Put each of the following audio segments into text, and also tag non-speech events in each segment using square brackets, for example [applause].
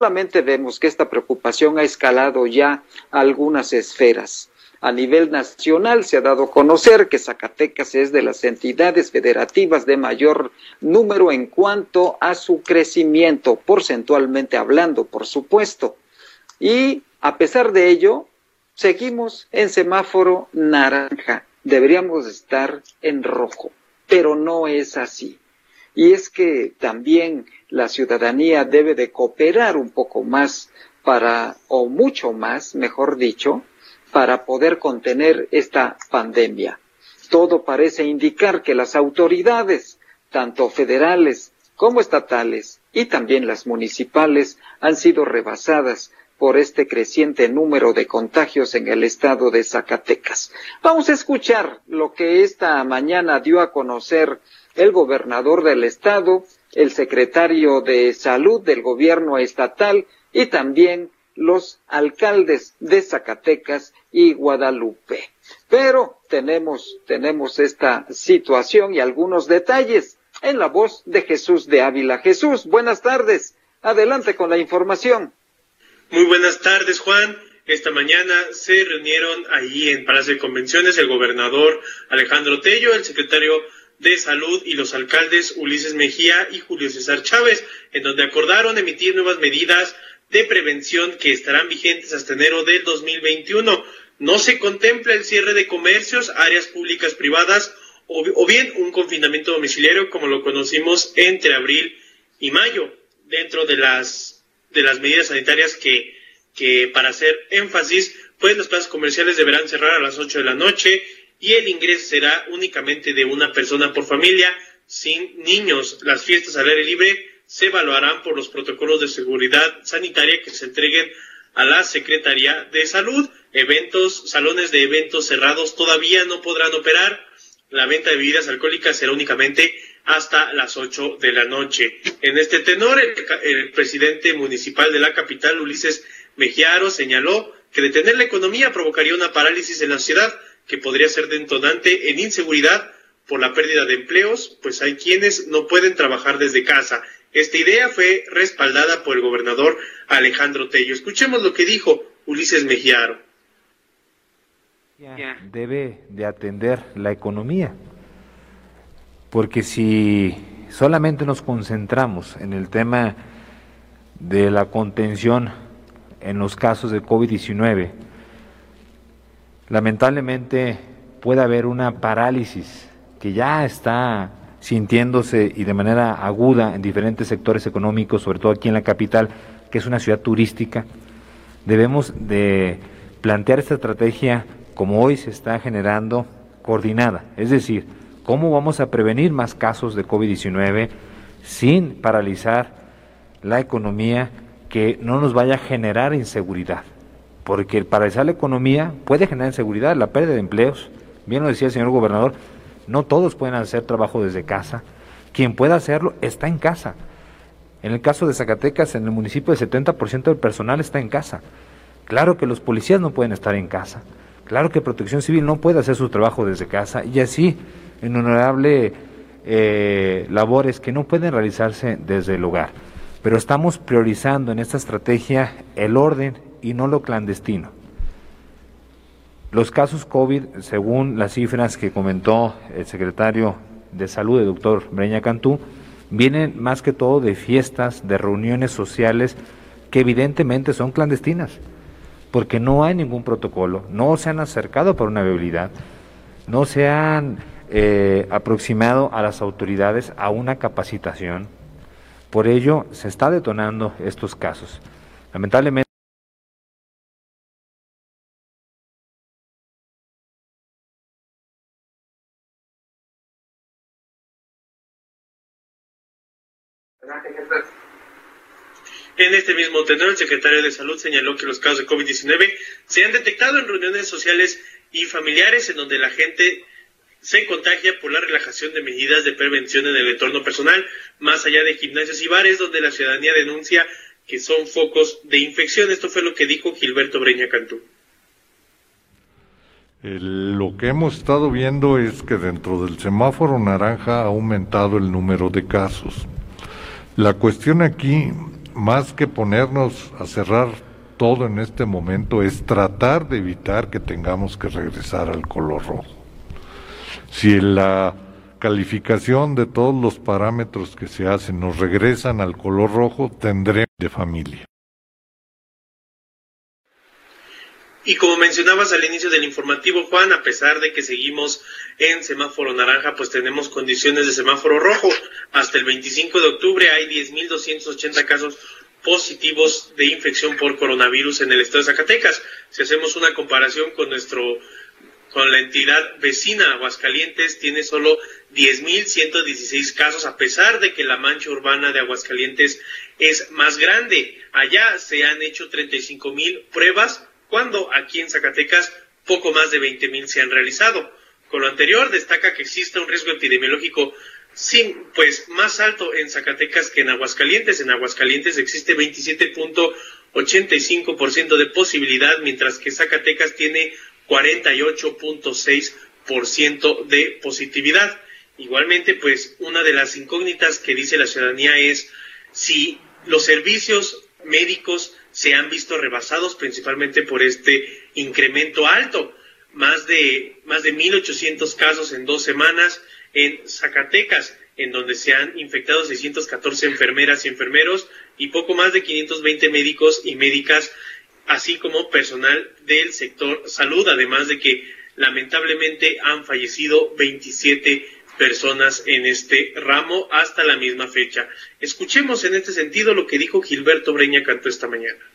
solamente vemos que esta preocupación ha escalado ya a algunas esferas. A nivel nacional se ha dado a conocer que Zacatecas es de las entidades federativas de mayor número en cuanto a su crecimiento, porcentualmente hablando, por supuesto. Y a pesar de ello, seguimos en semáforo naranja. Deberíamos estar en rojo, pero no es así. Y es que también la ciudadanía debe de cooperar un poco más para, o mucho más, mejor dicho, para poder contener esta pandemia. Todo parece indicar que las autoridades, tanto federales como estatales y también las municipales, han sido rebasadas por este creciente número de contagios en el estado de Zacatecas. Vamos a escuchar lo que esta mañana dio a conocer el gobernador del estado, el secretario de salud del gobierno estatal y también los alcaldes de Zacatecas y Guadalupe. Pero tenemos, tenemos esta situación y algunos detalles en la voz de Jesús de Ávila. Jesús, buenas tardes. Adelante con la información. Muy buenas tardes, Juan. Esta mañana se reunieron ahí en Palacio de Convenciones el gobernador Alejandro Tello, el secretario de Salud y los alcaldes Ulises Mejía y Julio César Chávez, en donde acordaron emitir nuevas medidas de prevención que estarán vigentes hasta enero del 2021. No se contempla el cierre de comercios, áreas públicas privadas o, bien un confinamiento domiciliario como lo conocimos entre abril y mayo, dentro de las, de las medidas sanitarias que, que para hacer énfasis, pues las plazas comerciales deberán cerrar a las 8 de la noche, y el ingreso será únicamente de una persona por familia, sin niños. Las fiestas al aire libre se evaluarán por los protocolos de seguridad sanitaria que se entreguen a la Secretaría de Salud. Eventos, salones de eventos cerrados todavía no podrán operar. La venta de bebidas alcohólicas será únicamente hasta las 8 de la noche. En este tenor, el, presidente municipal de la capital, Ulises Mejiaro, señaló que detener la economía provocaría una parálisis en la ciudad que podría ser detonante en inseguridad por la pérdida de empleos, pues hay quienes no pueden trabajar desde casa. Esta idea fue respaldada por el gobernador Alejandro Tello. Escuchemos lo que dijo Ulises Mejiaro. Debe de atender la economía, porque si solamente nos concentramos en el tema de la contención en los casos de COVID-19, lamentablemente puede haber una parálisis que ya está sintiéndose y de manera aguda en diferentes sectores económicos, sobre todo aquí en la capital, que es una ciudad turística. Debemos de plantear esta estrategia como hoy se está generando coordinada, es decir, cómo vamos a prevenir más casos de COVID-19 sin paralizar la economía que no nos vaya a generar inseguridad porque el paralizar la economía puede generar inseguridad, la pérdida de empleos. Bien lo decía el señor gobernador, no todos pueden hacer trabajo desde casa. Quien pueda hacerlo está en casa. En el caso de Zacatecas, en el municipio, el 70% del personal está en casa. Claro que los policías no pueden estar en casa. Claro que Protección Civil no puede hacer su trabajo desde casa. Y así, en honorable eh, labores que no pueden realizarse desde el hogar. Pero estamos priorizando en esta estrategia el orden y no lo clandestino. Los casos COVID, según las cifras que comentó el secretario de Salud, el doctor Breña Cantú, vienen más que todo de fiestas, de reuniones sociales que evidentemente son clandestinas, porque no hay ningún protocolo, no se han acercado por una viabilidad, no se han eh, aproximado a las autoridades a una capacitación. Por ello se está detonando estos casos. Lamentablemente. En este mismo tenor, el secretario de Salud señaló que los casos de COVID-19 se han detectado en reuniones sociales y familiares en donde la gente se contagia por la relajación de medidas de prevención en el entorno personal, más allá de gimnasios y bares, donde la ciudadanía denuncia que son focos de infección. Esto fue lo que dijo Gilberto Breña Cantú. lo que hemos estado viendo es que dentro del semáforo naranja ha aumentado el número de casos. La cuestión aquí más que ponernos a cerrar todo en este momento, es tratar de evitar que tengamos que regresar al color rojo. Si la calificación de todos los parámetros que se hacen nos regresan al color rojo, tendremos de familia. Y como mencionabas al inicio del informativo, Juan, a pesar de que seguimos en semáforo naranja, pues tenemos condiciones de semáforo rojo. Hasta el 25 de octubre hay 10.280 casos positivos de infección por coronavirus en el estado de Zacatecas. Si hacemos una comparación con nuestro con la entidad vecina Aguascalientes tiene solo 10.116 casos, a pesar de que la mancha urbana de Aguascalientes es más grande. Allá se han hecho 35.000 pruebas, cuando aquí en Zacatecas poco más de 20.000 se han realizado. Con lo anterior, destaca que existe un riesgo epidemiológico sin, pues, más alto en Zacatecas que en Aguascalientes. En Aguascalientes existe 27.85% de posibilidad, mientras que Zacatecas tiene 48.6% de positividad. Igualmente, pues, una de las incógnitas que dice la ciudadanía es si los servicios médicos se han visto rebasados principalmente por este incremento alto. Más de, más de 1.800 casos en dos semanas en Zacatecas, en donde se han infectado 614 enfermeras y enfermeros y poco más de 520 médicos y médicas, así como personal del sector salud, además de que lamentablemente han fallecido 27 personas en este ramo hasta la misma fecha. Escuchemos en este sentido lo que dijo Gilberto Breña Cantó esta mañana.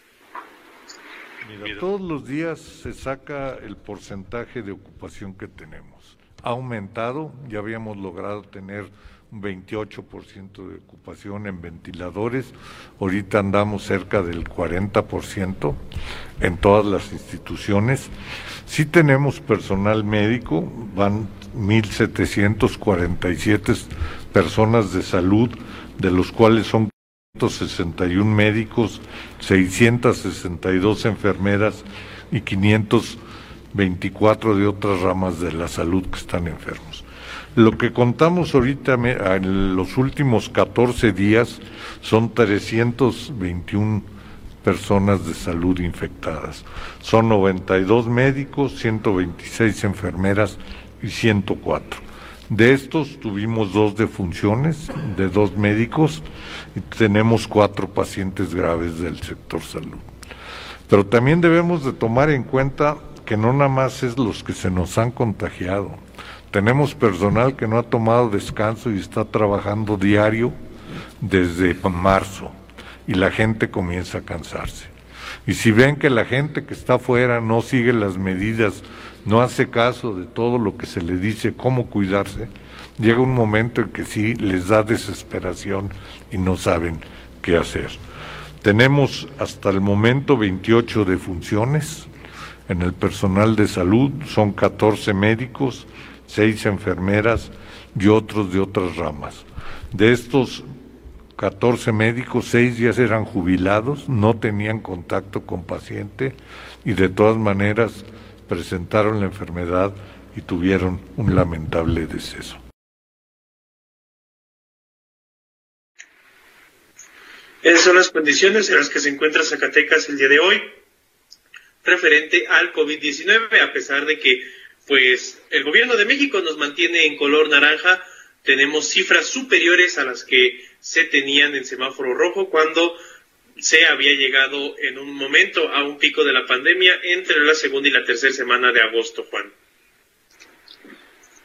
Mira, todos los días se saca el porcentaje de ocupación que tenemos. Ha aumentado, ya habíamos logrado tener un 28% de ocupación en ventiladores, ahorita andamos cerca del 40% en todas las instituciones. Sí tenemos personal médico, van 1.747 personas de salud, de los cuales son 561 médicos, 662 enfermeras y 524 de otras ramas de la salud que están enfermos. Lo que contamos ahorita en los últimos 14 días son 321 personas de salud infectadas. Son 92 médicos, 126 enfermeras y 104. De estos tuvimos dos defunciones de dos médicos y tenemos cuatro pacientes graves del sector salud. Pero también debemos de tomar en cuenta que no nada más es los que se nos han contagiado tenemos personal que no ha tomado descanso y está trabajando diario desde marzo y la gente comienza a cansarse. Y si ven que la gente que está afuera no sigue las medidas, no hace caso de todo lo que se le dice, cómo cuidarse, llega un momento en que sí les da desesperación y no saben qué hacer. Tenemos hasta el momento 28 defunciones en el personal de salud, son 14 médicos, seis enfermeras y otros de otras ramas. De estos 14 médicos, seis ya eran jubilados, no tenían contacto con paciente y de todas maneras presentaron la enfermedad y tuvieron un lamentable deceso. Esas son las condiciones en las que se encuentra Zacatecas el día de hoy referente al COVID-19, a pesar de que pues el gobierno de México nos mantiene en color naranja, tenemos cifras superiores a las que se tenían en semáforo rojo cuando se había llegado en un momento a un pico de la pandemia entre la segunda y la tercera semana de agosto, Juan.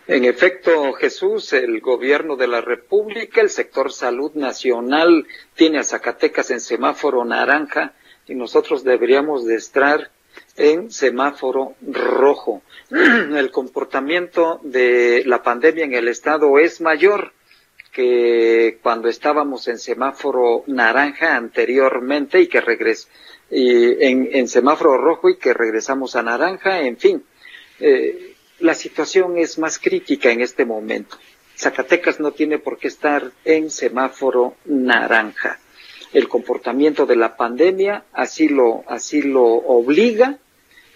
En efecto, Jesús, el gobierno de la República, el sector salud nacional tiene a Zacatecas en semáforo naranja y nosotros deberíamos de estar en semáforo rojo. [clears throat] El comportamiento de la pandemia en el estado es mayor que cuando estábamos en semáforo naranja anteriormente y que regres y en, semáforo rojo y que regresamos a naranja, en fin, eh, la situación es más crítica en este momento. Zacatecas no tiene por qué estar en semáforo naranja. El comportamiento de la pandemia así lo, así lo obliga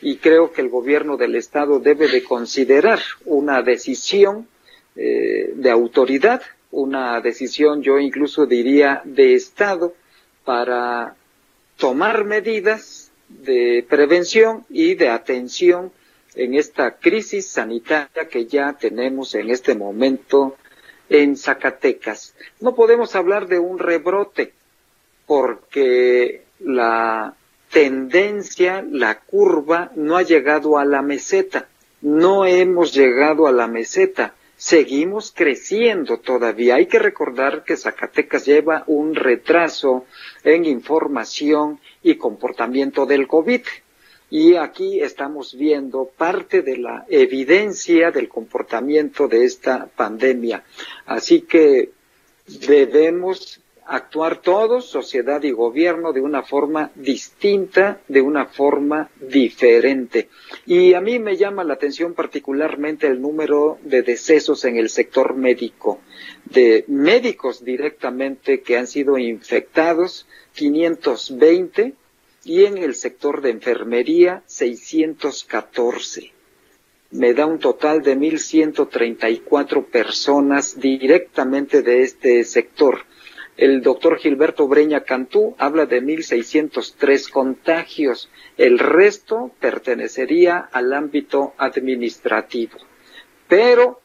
y creo que el gobierno del Estado debe de considerar una decisión eh, de autoridad, una decisión yo incluso diría de Estado para tomar medidas de prevención y de atención en esta crisis sanitaria que ya tenemos en este momento en Zacatecas. No podemos hablar de un rebrote porque la tendencia, la curva no ha llegado a la meseta. No hemos llegado a la meseta. Seguimos creciendo todavía. Hay que recordar que Zacatecas lleva un retraso en información y comportamiento del COVID. Y aquí estamos viendo parte de la evidencia del comportamiento de esta pandemia. Así que debemos actuar todos, sociedad y gobierno, de una forma distinta, de una forma diferente. Y a mí me llama la atención particularmente el número de decesos en el sector médico, de médicos directamente que han sido infectados, 520, y en el sector de enfermería 614. Me da un total de 1.134 personas directamente de este sector. El doctor Gilberto Breña Cantú habla de 1.603 contagios. El resto pertenecería al ámbito administrativo. Pero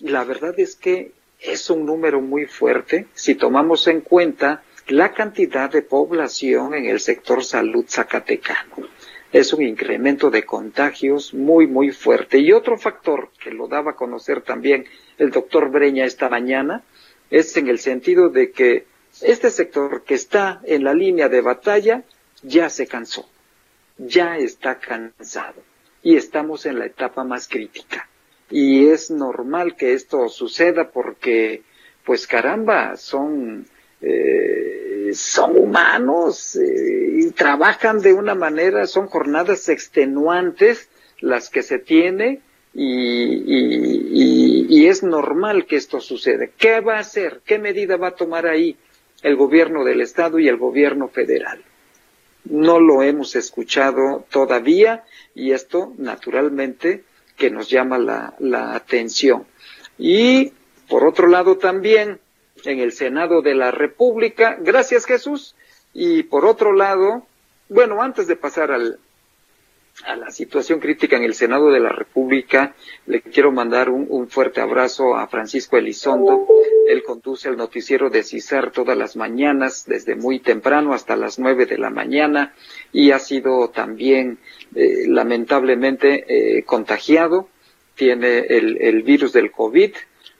la verdad es que es un número muy fuerte si tomamos en cuenta la cantidad de población en el sector salud zacatecano. Es un incremento de contagios muy, muy fuerte. Y otro factor que lo daba a conocer también el doctor Breña esta mañana es en el sentido de que este sector que está en la línea de batalla ya se cansó, ya está cansado y estamos en la etapa más crítica. Y es normal que esto suceda porque, pues caramba, son eh, son humanos eh, y trabajan de una manera, son jornadas extenuantes las que se tiene y, y, es normal que esto suceda. ¿Qué va a hacer? ¿Qué medida va a tomar ahí el gobierno del Estado y el gobierno federal? No lo hemos escuchado todavía y esto naturalmente que nos llama la, la atención. Y por otro lado también en el Senado de la República. Gracias Jesús. Y por otro lado, bueno, antes de pasar al, a la situación crítica en el Senado de la República, le quiero mandar un, fuerte abrazo a Francisco Elizondo. Él conduce el noticiero de CISAR todas las mañanas, desde muy temprano hasta las nueve de la mañana, y ha sido también eh, lamentablemente eh, contagiado. Tiene el, el virus del COVID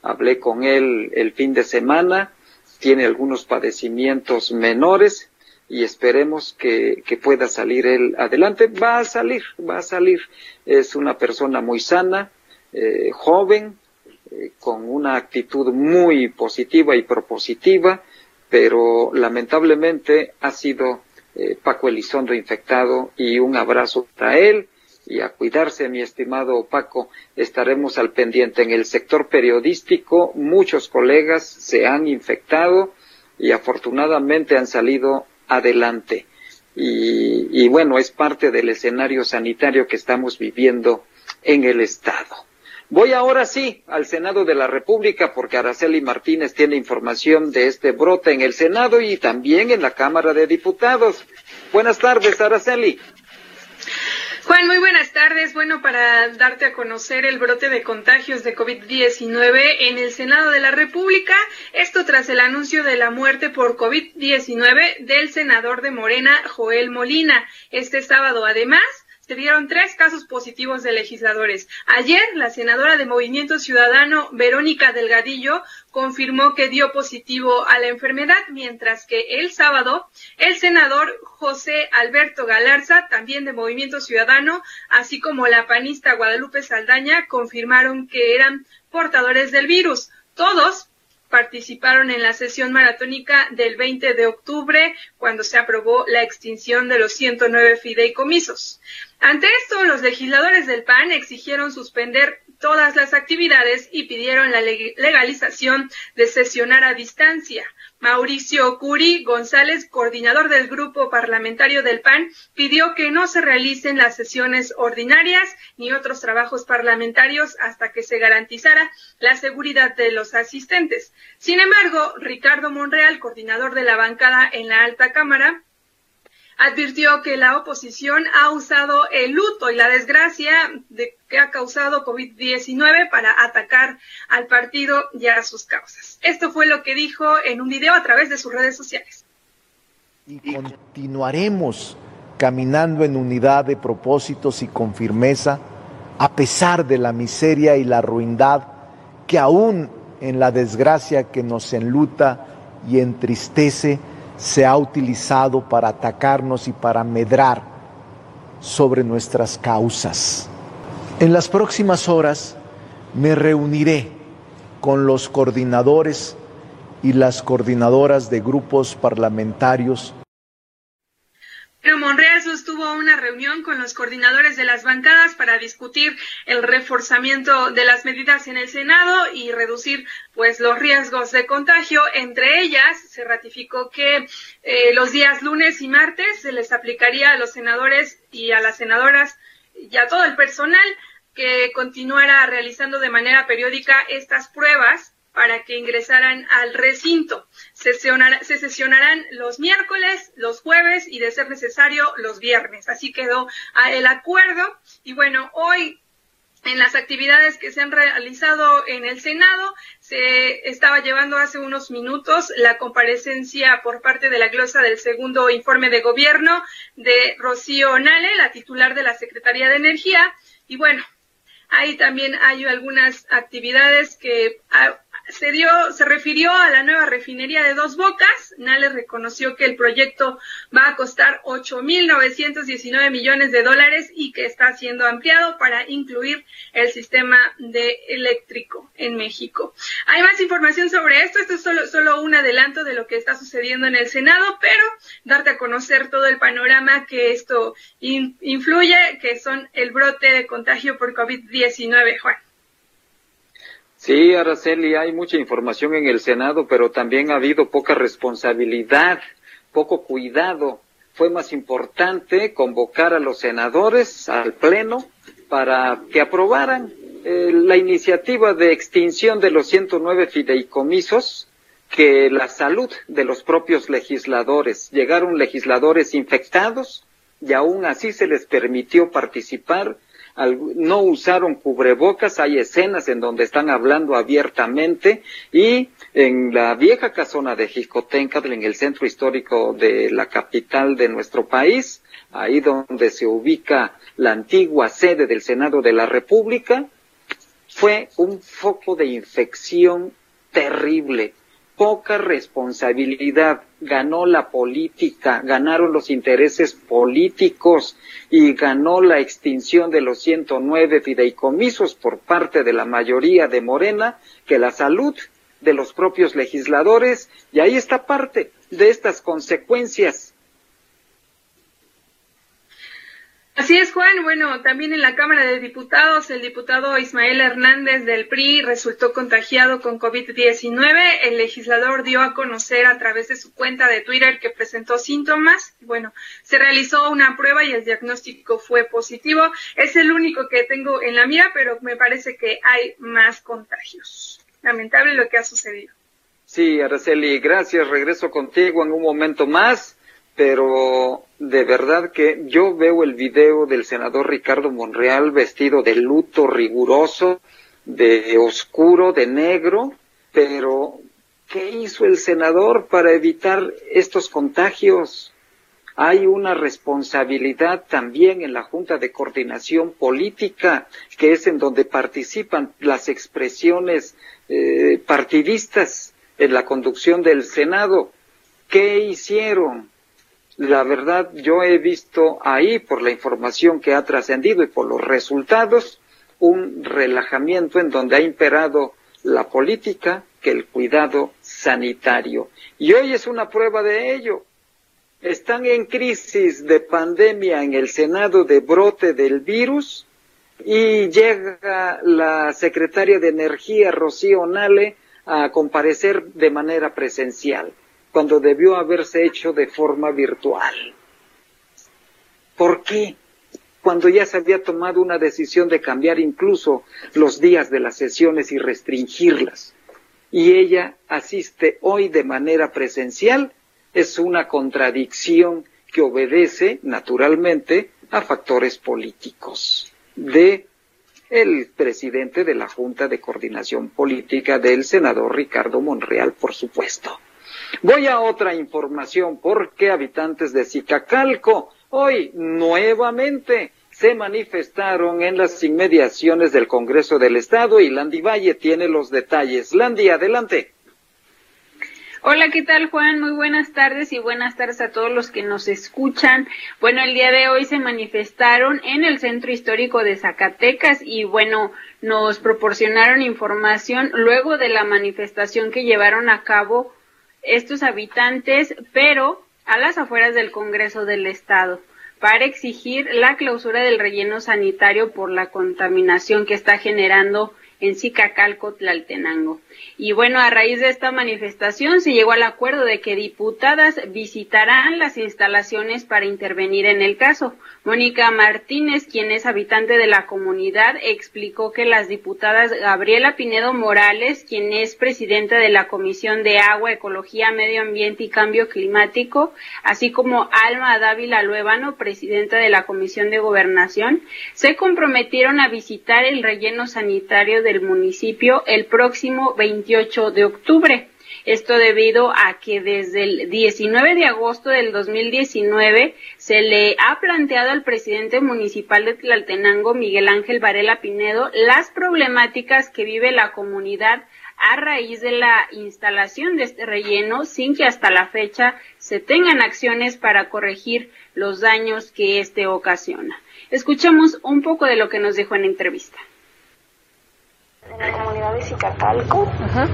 hablé con él el fin de semana, tiene algunos padecimientos menores y esperemos que, pueda salir él adelante. Va a salir, va a salir. Es una persona muy sana, eh, joven, eh, con una actitud muy positiva y propositiva, pero lamentablemente ha sido eh, Paco Elizondo infectado y un abrazo para él y a cuidarse, mi estimado Paco. Estaremos al pendiente. En el sector periodístico, muchos colegas se han infectado y afortunadamente han salido adelante. Y, bueno, es parte del escenario sanitario que estamos viviendo en el Estado. Voy ahora sí al Senado de la República porque Araceli Martínez tiene información de este brote en el Senado y también en la Cámara de Diputados. Buenas tardes, Araceli. Juan, muy buenas tardes. Bueno, para darte a conocer el brote de contagios de COVID-19 en el Senado de la República, esto tras el anuncio de la muerte por COVID-19 del senador de Morena, Joel Molina. Este sábado, además, se dieron tres casos positivos de legisladores. Ayer, la senadora de Movimiento Ciudadano, Verónica Delgadillo, confirmó que dio positivo a la enfermedad, mientras que el sábado, el senador José Alberto Galarza, también de Movimiento Ciudadano, así como la panista Guadalupe Saldaña, confirmaron que eran portadores del virus. Todos participaron en la sesión maratónica del 20 de octubre, cuando se aprobó la extinción de los 109 fideicomisos. Ante esto, los legisladores del PAN exigieron suspender todas las actividades y pidieron la legalización de sesionar a distancia. Mauricio Curi González, coordinador del grupo parlamentario del PAN, pidió que no se realicen las sesiones ordinarias ni otros trabajos parlamentarios hasta que se garantizara la seguridad de los asistentes. Sin embargo, Ricardo Monreal, coordinador de la bancada en la alta cámara, advirtió que la oposición ha usado el luto y la desgracia de, que ha causado COVID-19 para atacar al partido y a sus causas. Esto fue lo que dijo en un video a través de sus redes sociales. Y continuaremos caminando en unidad de propósitos y con firmeza, a pesar de la miseria y la ruindad que aún en la desgracia que nos enluta y entristece, se ha utilizado para atacarnos y para medrar sobre nuestras causas. En las próximas horas me reuniré con los coordinadores y las coordinadoras de grupos parlamentarios Monreal sostuvo una reunión con los coordinadores de las bancadas para discutir el reforzamiento de las medidas en el Senado y reducir pues los riesgos de contagio. Entre ellas se ratificó que eh, los días lunes y martes se les aplicaría a los senadores y a las senadoras y a todo el personal que continuara realizando de manera periódica estas pruebas para que ingresaran al recinto. Se, sesionarán los miércoles, los jueves y, de ser necesario, los viernes. Así quedó ah, el acuerdo. Y bueno, hoy en las actividades que se han realizado en el Senado, se estaba llevando hace unos minutos la comparecencia por parte de la glosa del segundo informe de gobierno de Rocío Nale, la titular de la Secretaría de Energía. Y bueno, ahí también hay algunas actividades que ah, se dio, se refirió a la nueva refinería de Dos Bocas. Nale reconoció que el proyecto va a costar 8.919 millones de dólares y que está siendo ampliado para incluir el sistema de eléctrico en México. Hay más información sobre esto. Esto es solo, solo un adelanto de lo que está sucediendo en el Senado, pero darte a conocer todo el panorama que esto influye, que son el brote de contagio por COVID-19, Juan. Sí, Araceli, hay mucha información en el Senado, pero también ha habido poca responsabilidad, poco cuidado. Fue más importante convocar a los senadores al Pleno para que aprobaran eh, la iniciativa de extinción de los 109 fideicomisos que la salud de los propios legisladores. Llegaron legisladores infectados y aún así se les permitió participar no usaron cubrebocas, hay escenas en donde están hablando abiertamente y en la vieja casona de Jicotenca, en el centro histórico de la capital de nuestro país, ahí donde se ubica la antigua sede del Senado de la República, fue un foco de infección terrible poca responsabilidad, ganó la política, ganaron los intereses políticos y ganó la extinción de los 109 fideicomisos por parte de la mayoría de Morena, que la salud de los propios legisladores, y ahí está parte de estas consecuencias Así es, Juan. Bueno, también en la Cámara de Diputados, el diputado Ismael Hernández del PRI resultó contagiado con COVID-19. El legislador dio a conocer a través de su cuenta de Twitter que presentó síntomas. Bueno, se realizó una prueba y el diagnóstico fue positivo. Es el único que tengo en la mira, pero me parece que hay más contagios. Lamentable lo que ha sucedido. Sí, Araceli, gracias. Regreso contigo en un momento más pero de verdad que yo veo el video del senador Ricardo Monreal vestido de luto riguroso, de oscuro, de negro, pero ¿qué hizo el senador para evitar estos contagios? Hay una responsabilidad también en la Junta de Coordinación Política, que es en donde participan las expresiones eh, partidistas en la conducción del Senado. ¿Qué hicieron? La verdad, yo he visto ahí, por la información que ha trascendido y por los resultados, un relajamiento en donde ha imperado la política que el cuidado sanitario. Y hoy es una prueba de ello. Están en crisis de pandemia en el Senado de brote del virus y llega la secretaria de Energía, Rocío Nale, a comparecer de manera presencial, cuando debió haberse hecho de forma virtual. ¿Por qué? Cuando ya se había tomado una decisión de cambiar incluso los días de las sesiones y restringirlas. Y ella asiste hoy de manera presencial, es una contradicción que obedece, naturalmente, a factores políticos de el presidente de la Junta de Coordinación Política del senador Ricardo Monreal, por supuesto. Voy a otra información porque habitantes de Zicacalco hoy nuevamente se manifestaron en las inmediaciones del Congreso del Estado y Landy Valle tiene los detalles. Landy, adelante. Hola, ¿qué tal Juan? Muy buenas tardes y buenas tardes a todos los que nos escuchan. Bueno, el día de hoy se manifestaron en el centro histórico de Zacatecas y bueno, nos proporcionaron información luego de la manifestación que llevaron a cabo estos habitantes, pero a las afueras del Congreso del Estado para exigir la clausura del relleno sanitario por la contaminación que está generando en Cicacalco, Tlaltenango. Y bueno, a raíz de esta manifestación se llegó al acuerdo de que diputadas visitarán las instalaciones para intervenir en el caso. Mónica Martínez, quien es habitante de la comunidad, explicó que las diputadas Gabriela Pinedo Morales, quien es presidenta de la Comisión de Agua, Ecología, Medio Ambiente y Cambio Climático, así como Alma Dávila Luébano, presidenta de la Comisión de Gobernación, se comprometieron a visitar el relleno sanitario del municipio el próximo 28 de octubre. Esto debido a que desde el 19 de agosto del 2019 se le ha planteado al presidente municipal de Tlaltenango, Miguel Ángel Varela Pinedo, las problemáticas que vive la comunidad a raíz de la instalación de este relleno sin que hasta la fecha se tengan acciones para corregir los daños que este ocasiona. Escuchemos un poco de lo que nos dijo en entrevista en la comunidad de Zicacalco,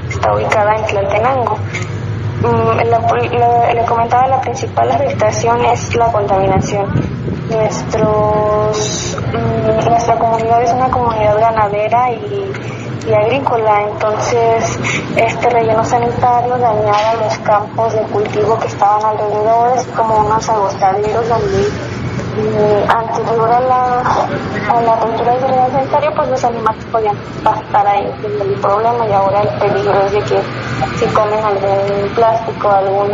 está ubicada en Tlaltenango. Mm, le comentaba la principal afectación es la contaminación. Nuestros, mm, nuestra comunidad es una comunidad ganadera y, y, agrícola, entonces este relleno sanitario dañaba los campos de cultivo que estaban alrededor, como unos agostaderos donde anterior a la, a la apertura del jardín sanitario, pues los animales podían pasar ahí sin ningún problema y ahora el peligro es de que si comen algún plástico, algún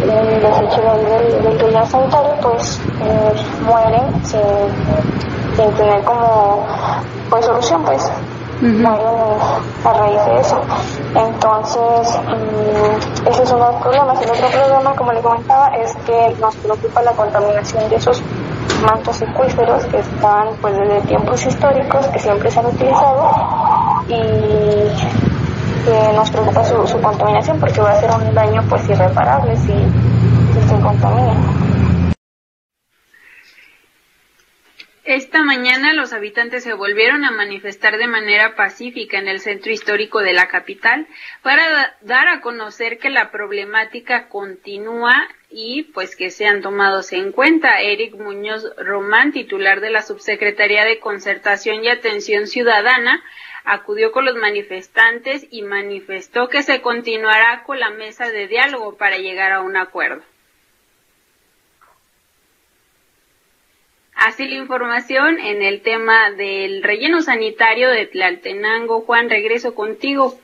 desecho del, del jardín sanitario, pues eh, mueren sin, sin tener como pues solución, pues mueren a raíz de eso. Entonces, mm, ese es los problemas. El otro problema, como le comentaba, es que nos preocupa la contaminación de esos mantos acuíferos que están pues desde tiempos históricos, que siempre se han utilizado y que nos preocupa su, su contaminación porque va a ser un daño pues irreparable si se contamina. Esta mañana los habitantes se volvieron a manifestar de manera pacífica en el centro histórico de la capital para dar a conocer que la problemática continúa y pues que sean tomados en cuenta. Eric Muñoz Román, titular de la Subsecretaría de Concertación y Atención Ciudadana, acudió con los manifestantes y manifestó que se continuará con la mesa de diálogo para llegar a un acuerdo. Así la información en el tema del relleno sanitario de Tlaltenango. Juan, regreso contigo.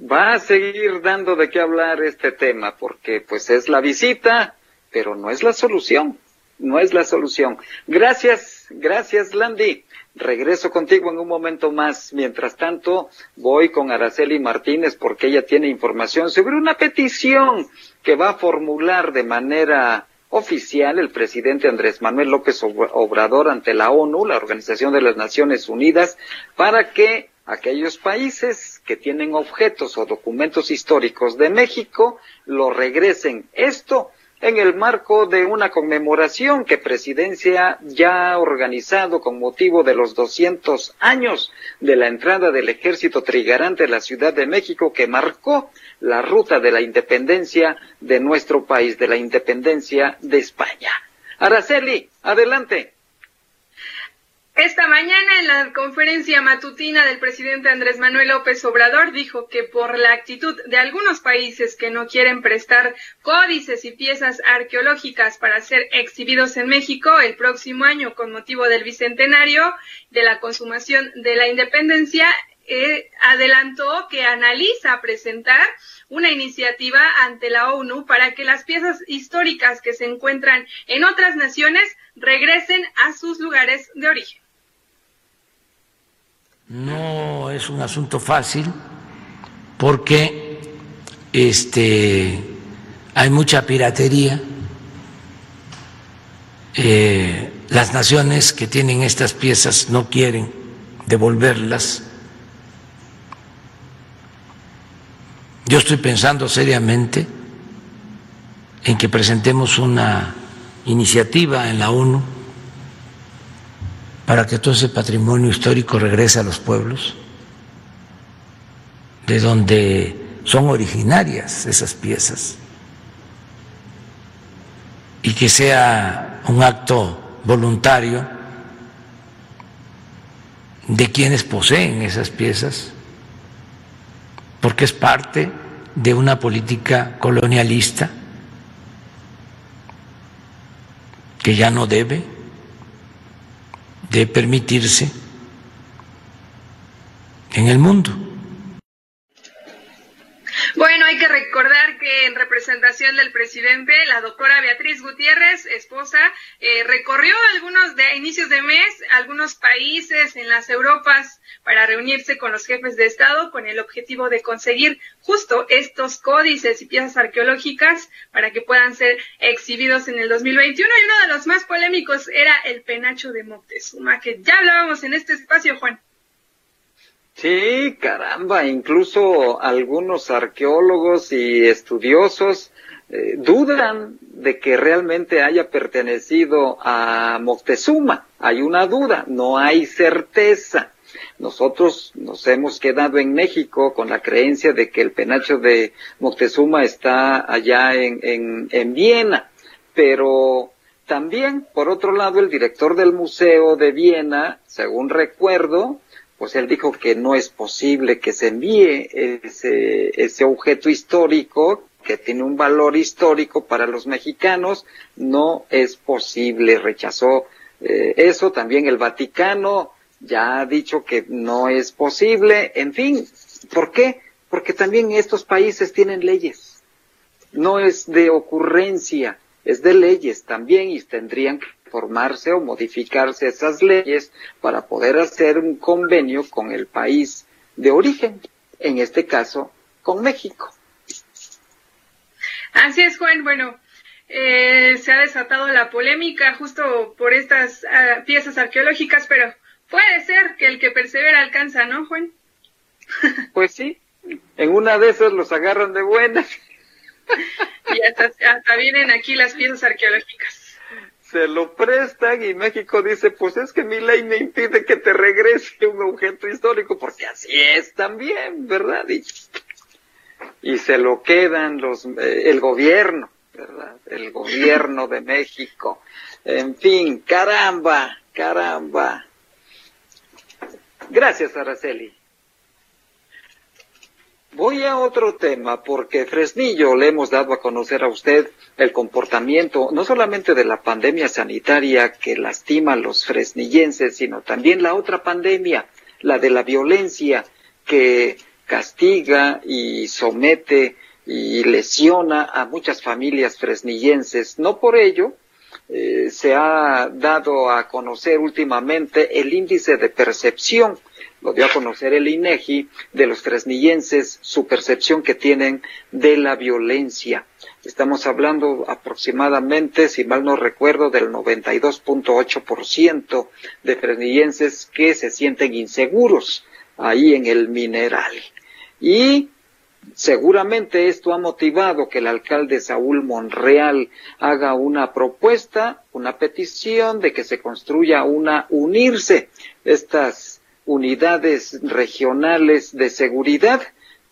Va a seguir dando de qué hablar este tema porque pues es la visita, pero no es la solución. No es la solución. Gracias, gracias Landy. Regreso contigo en un momento más. Mientras tanto, voy con Araceli Martínez porque ella tiene información sobre una petición que va a formular de manera oficial el presidente Andrés Manuel López Obrador ante la ONU, la Organización de las Naciones Unidas, para que aquellos países que tienen objetos o documentos históricos de México lo regresen. Esto en el marco de una conmemoración que Presidencia ya ha organizado con motivo de los 200 años de la entrada del ejército trigarante a la Ciudad de México que marcó la ruta de la independencia de nuestro país, de la independencia de España. Araceli, adelante. Esta mañana en la conferencia matutina del presidente Andrés Manuel López Obrador dijo que por la actitud de algunos países que no quieren prestar códices y piezas arqueológicas para ser exhibidos en México el próximo año con motivo del bicentenario de la consumación de la independencia, eh, adelantó que analiza presentar una iniciativa ante la ONU para que las piezas históricas que se encuentran en otras naciones regresen a sus lugares de origen. No es un asunto fácil porque este, hay mucha piratería. Eh, las naciones que tienen estas piezas no quieren devolverlas. Yo estoy pensando seriamente en que presentemos una iniciativa en la ONU para que todo ese patrimonio histórico regrese a los pueblos de donde son originarias esas piezas y que sea un acto voluntario de quienes poseen esas piezas, porque es parte de una política colonialista que ya no debe de permitirse en el mundo. Bueno, hay que recordar que en representación del presidente, la doctora Beatriz Gutiérrez, esposa, eh, recorrió algunos de inicios de mes algunos países en las Europas para reunirse con los jefes de Estado con el objetivo de conseguir justo estos códices y piezas arqueológicas para que puedan ser exhibidos en el 2021. Y uno de los más polémicos era el penacho de Moctezuma, que ya hablábamos en este espacio, Juan. Sí, caramba, incluso algunos arqueólogos y estudiosos eh, dudan de que realmente haya pertenecido a Moctezuma. Hay una duda, no hay certeza. Nosotros nos hemos quedado en México con la creencia de que el penacho de Moctezuma está allá en, en, en Viena, pero también, por otro lado, el director del Museo de Viena, según recuerdo, pues él dijo que no es posible que se envíe ese, ese objeto histórico que tiene un valor histórico para los mexicanos, no es posible, rechazó eh, eso, también el Vaticano ya ha dicho que no es posible, en fin, ¿por qué? Porque también estos países tienen leyes, no es de ocurrencia, es de leyes también y tendrían que formarse o modificarse esas leyes para poder hacer un convenio con el país de origen, en este caso con México. Así es, Juan. Bueno, eh, se ha desatado la polémica justo por estas ah, piezas arqueológicas, pero puede ser que el que persevera alcanza, ¿no, Juan? [laughs] Pues sí, en una de esas los agarran de buenas. [laughs] y hasta vienen aquí las piezas arqueológicas se lo prestan y México dice, pues es que mi ley me impide que te regrese un objeto histórico, porque así es también, ¿verdad? Y, se lo quedan los, eh, el gobierno, ¿verdad? El gobierno de México. En fin, caramba, caramba. Gracias, Araceli. Voy a otro tema porque Fresnillo le hemos dado a conocer a usted el comportamiento no solamente de la pandemia sanitaria que lastima a los fresnillenses, sino también la otra pandemia, la de la violencia que castiga y somete y lesiona a muchas familias fresnillenses. No por ello eh, se ha dado a conocer últimamente el índice de percepción lo dio a conocer el INEGI de los fresnillenses, su percepción que tienen de la violencia. Estamos hablando aproximadamente, si mal no recuerdo, del 92.8% de fresnillenses que se sienten inseguros ahí en el mineral. Y seguramente esto ha motivado que el alcalde Saúl Monreal haga una propuesta, una petición de que se construya una unirse estas unidades regionales de seguridad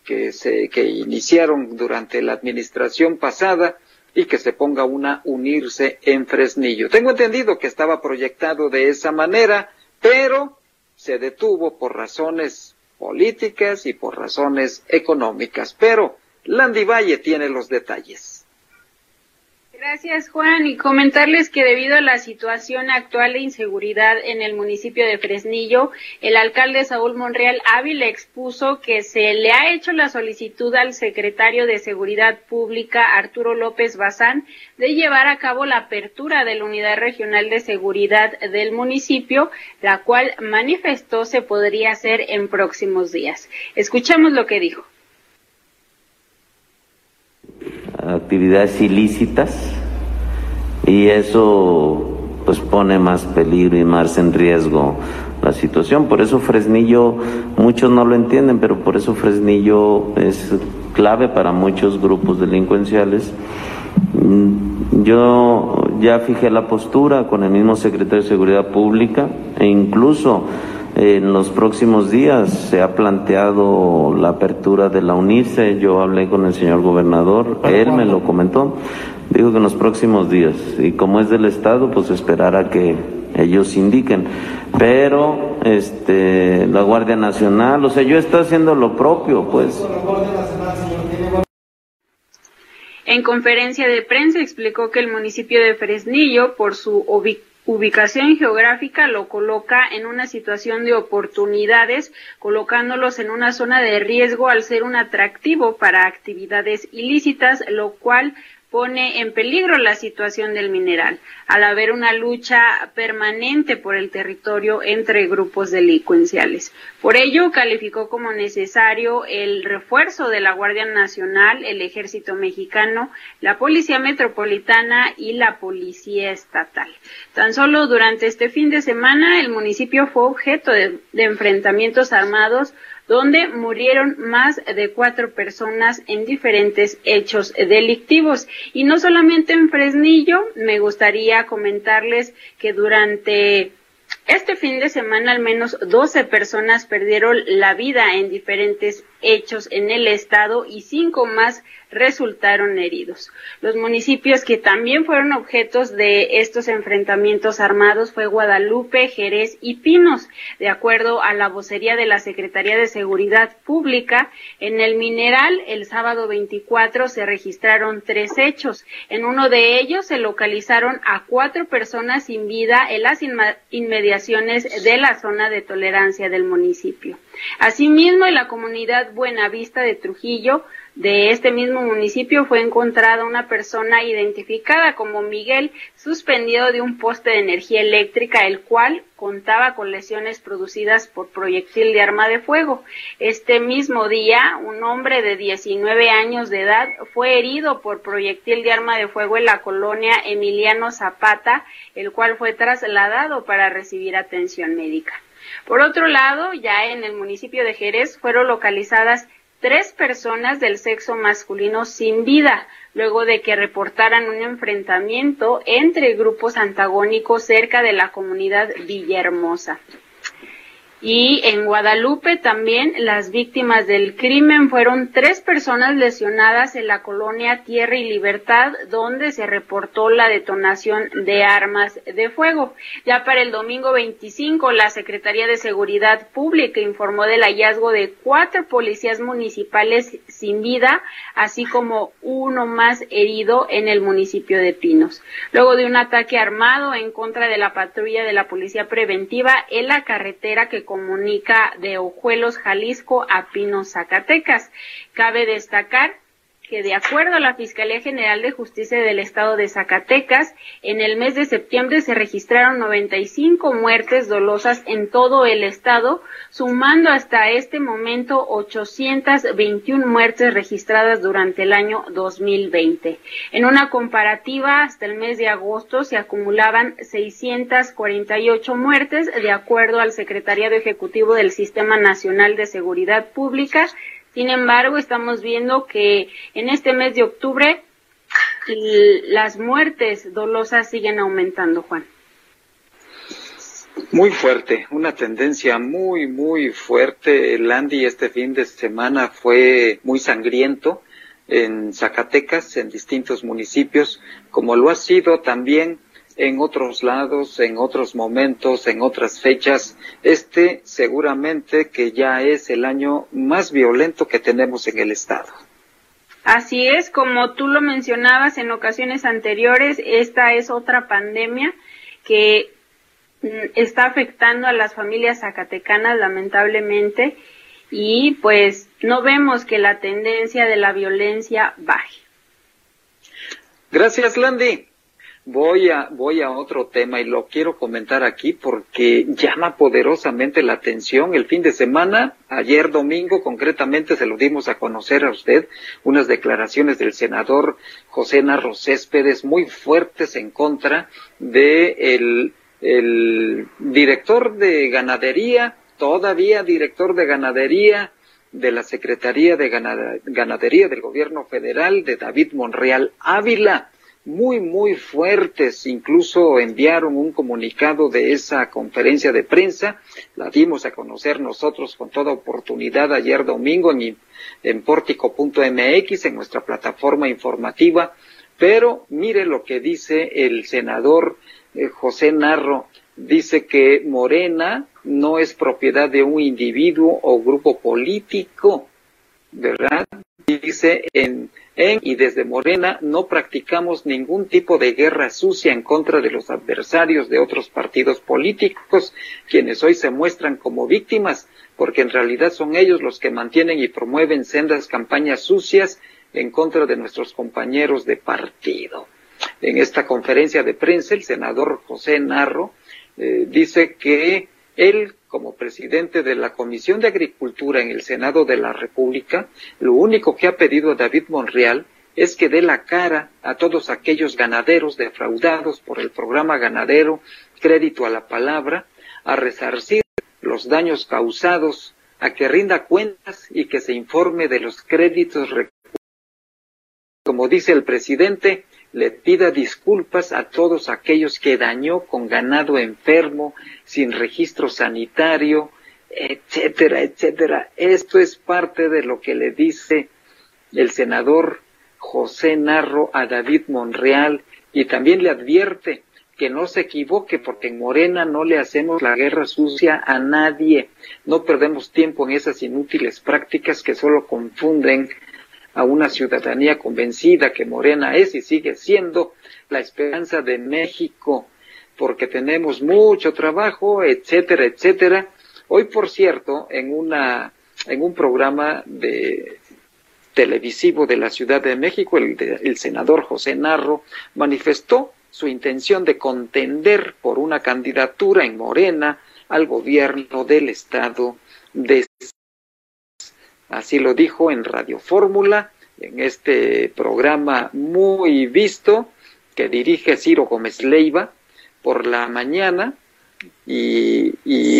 que se iniciaron durante la administración pasada y que se ponga una unirse en Fresnillo. Tengo entendido que estaba proyectado de esa manera, pero se detuvo por razones políticas y por razones económicas. Pero Landy Valle tiene los detalles. Gracias, Juan. Y comentarles que debido a la situación actual de inseguridad en el municipio de Fresnillo, el alcalde Saúl Monreal Ávila expuso que se le ha hecho la solicitud al secretario de Seguridad Pública, Arturo López Bazán, de llevar a cabo la apertura de la Unidad Regional de Seguridad del municipio, la cual manifestó se podría hacer en próximos días. Escuchamos lo que dijo actividades ilícitas y eso pues pone más peligro y más en riesgo la situación. Por eso Fresnillo, muchos no lo entienden, pero por eso Fresnillo es clave para muchos grupos delincuenciales. Mm, yo ya fijé la postura con el mismo secretario de Seguridad Pública e incluso en los próximos días se ha planteado la apertura de la UNICE. Yo hablé con el señor gobernador, él me lo comentó. Dijo que en los próximos días. Y como es del Estado, pues esperar a que ellos indiquen. Pero este, la Guardia Nacional, o sea, yo estoy haciendo lo propio, pues. En conferencia de prensa explicó que el municipio de Fresnillo, por su ubicación, ubicación geográfica lo coloca en una situación de oportunidades, colocándolos en una zona de riesgo al ser un atractivo para actividades ilícitas, lo cual pone en peligro la situación del mineral, al haber una lucha permanente por el territorio entre grupos delincuenciales. Por ello, calificó como necesario el refuerzo de la Guardia Nacional, el Ejército Mexicano, la Policía Metropolitana y la Policía Estatal. Tan solo durante este fin de semana, el municipio fue objeto de, de enfrentamientos armados donde murieron más de cuatro personas en diferentes hechos delictivos. Y no solamente en Fresnillo, me gustaría comentarles que durante este fin de semana al menos 12 personas perdieron la vida en diferentes hechos en el estado y cinco más resultaron heridos. Los municipios que también fueron objetos de estos enfrentamientos armados fue Guadalupe, Jerez y Pinos. De acuerdo a la vocería de la Secretaría de Seguridad Pública, en el mineral el sábado 24 se registraron tres hechos. En uno de ellos se localizaron a cuatro personas sin vida en las inmediaciones de la zona de tolerancia del municipio. Asimismo, en la comunidad Buenavista de Trujillo, de este mismo municipio, fue encontrada una persona identificada como Miguel, suspendido de un poste de energía eléctrica, el cual contaba con lesiones producidas por proyectil de arma de fuego. Este mismo día, un hombre de 19 años de edad fue herido por proyectil de arma de fuego en la colonia Emiliano Zapata, el cual fue trasladado para recibir atención médica. Por otro lado, ya en el municipio de Jerez fueron localizadas tres personas del sexo masculino sin vida, luego de que reportaran un enfrentamiento entre grupos antagónicos cerca de la comunidad Villahermosa. Y en Guadalupe también las víctimas del crimen fueron tres personas lesionadas en la colonia Tierra y Libertad, donde se reportó la detonación de armas de fuego. Ya para el domingo 25, la Secretaría de Seguridad Pública informó del hallazgo de cuatro policías municipales sin vida, así como uno más herido en el municipio de Pinos. Luego de un ataque armado en contra de la patrulla de la Policía Preventiva en la carretera que comunica de Ojuelos, Jalisco a Pinos, Zacatecas. Cabe destacar que de acuerdo a la Fiscalía General de Justicia del Estado de Zacatecas, en el mes de septiembre se registraron 95 muertes dolosas en todo el estado, sumando hasta este momento 821 muertes registradas durante el año 2020. En una comparativa, hasta el mes de agosto se acumulaban 648 muertes, de acuerdo al Secretariado Ejecutivo del Sistema Nacional de Seguridad Pública, sin embargo, estamos viendo que en este mes de octubre las muertes dolosas siguen aumentando, Juan. Muy fuerte, una tendencia muy, muy fuerte. El este fin de semana fue muy sangriento en Zacatecas, en distintos municipios, como lo ha sido también en otros lados, en otros momentos, en otras fechas. Este seguramente que ya es el año más violento que tenemos en el Estado. Así es, como tú lo mencionabas en ocasiones anteriores, esta es otra pandemia que mm, está afectando a las familias zacatecanas lamentablemente y pues no vemos que la tendencia de la violencia baje. Gracias, Landy. Voy a, voy a otro tema y lo quiero comentar aquí porque llama poderosamente la atención. El fin de semana, ayer domingo, concretamente se lo dimos a conocer a usted, unas declaraciones del senador José Narro Céspedes muy fuertes en contra de el, el director de ganadería, todavía director de ganadería de la Secretaría de Ganadería del Gobierno Federal de David Monreal Ávila muy, muy fuertes. Incluso enviaron un comunicado de esa conferencia de prensa. La dimos a conocer nosotros con toda oportunidad ayer domingo en, portico.mx, en nuestra plataforma informativa. Pero mire lo que dice el senador eh, José Narro. Dice que Morena no es propiedad de un individuo o grupo político, ¿verdad? Dice en en y desde Morena no practicamos ningún tipo de guerra sucia en contra de los adversarios de otros partidos políticos, quienes hoy se muestran como víctimas, porque en realidad son ellos los que mantienen y promueven sendas campañas sucias en contra de nuestros compañeros de partido. En esta conferencia de prensa, el senador José Narro eh, dice que él como presidente de la Comisión de Agricultura en el Senado de la República, lo único que ha pedido a David Monreal es que dé la cara a todos aquellos ganaderos defraudados por el programa ganadero Crédito a la Palabra, a resarcir los daños causados, a que rinda cuentas y que se informe de los créditos. Como dice el presidente, le pida disculpas a todos aquellos que dañó con ganado enfermo, sin registro sanitario, etcétera, etcétera. Esto es parte de lo que le dice el senador José Narro a David Monreal y también le advierte que no se equivoque porque en Morena no le hacemos la guerra sucia a nadie. No perdemos tiempo en esas inútiles prácticas que solo confunden a una ciudadanía convencida que Morena es y sigue siendo la esperanza de México, porque tenemos mucho trabajo, etcétera, etcétera. Hoy, por cierto, en una en un programa de televisivo de la Ciudad de México, el, el senador José Narro manifestó su intención de contender por una candidatura en Morena al gobierno del estado de Así lo dijo en Radio Fórmula, en este programa muy visto que dirige Ciro Gómez Leiva por la mañana y,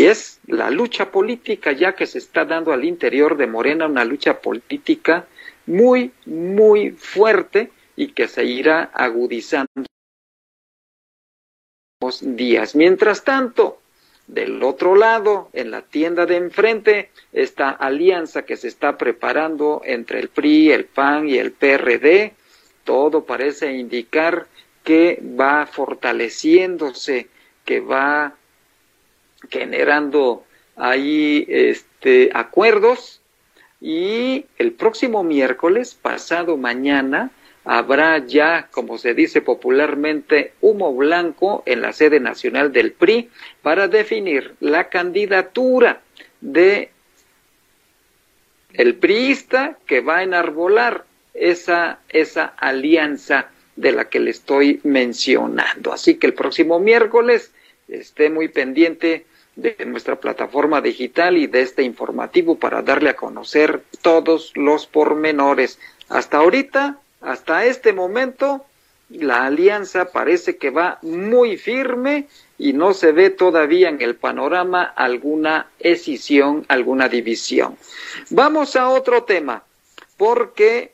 es la lucha política ya que se está dando al interior de Morena, una lucha política muy, muy fuerte y que se irá agudizando días. Mientras tanto, del otro lado, en la tienda de enfrente, esta alianza que se está preparando entre el PRI, el PAN y el PRD, todo parece indicar que va fortaleciéndose, que va generando ahí este acuerdos. Y el próximo miércoles, pasado mañana, habrá ya, como se dice popularmente, humo blanco en la sede nacional del PRI para definir la candidatura de el priista que va a enarbolar esa, esa alianza de la que le estoy mencionando. Así que el próximo miércoles esté muy pendiente de nuestra plataforma digital y de este informativo para darle a conocer todos los pormenores. Hasta ahorita hasta este momento, la alianza parece que va muy firme y no se ve todavía en el panorama alguna escisión, alguna división. Vamos a otro tema, porque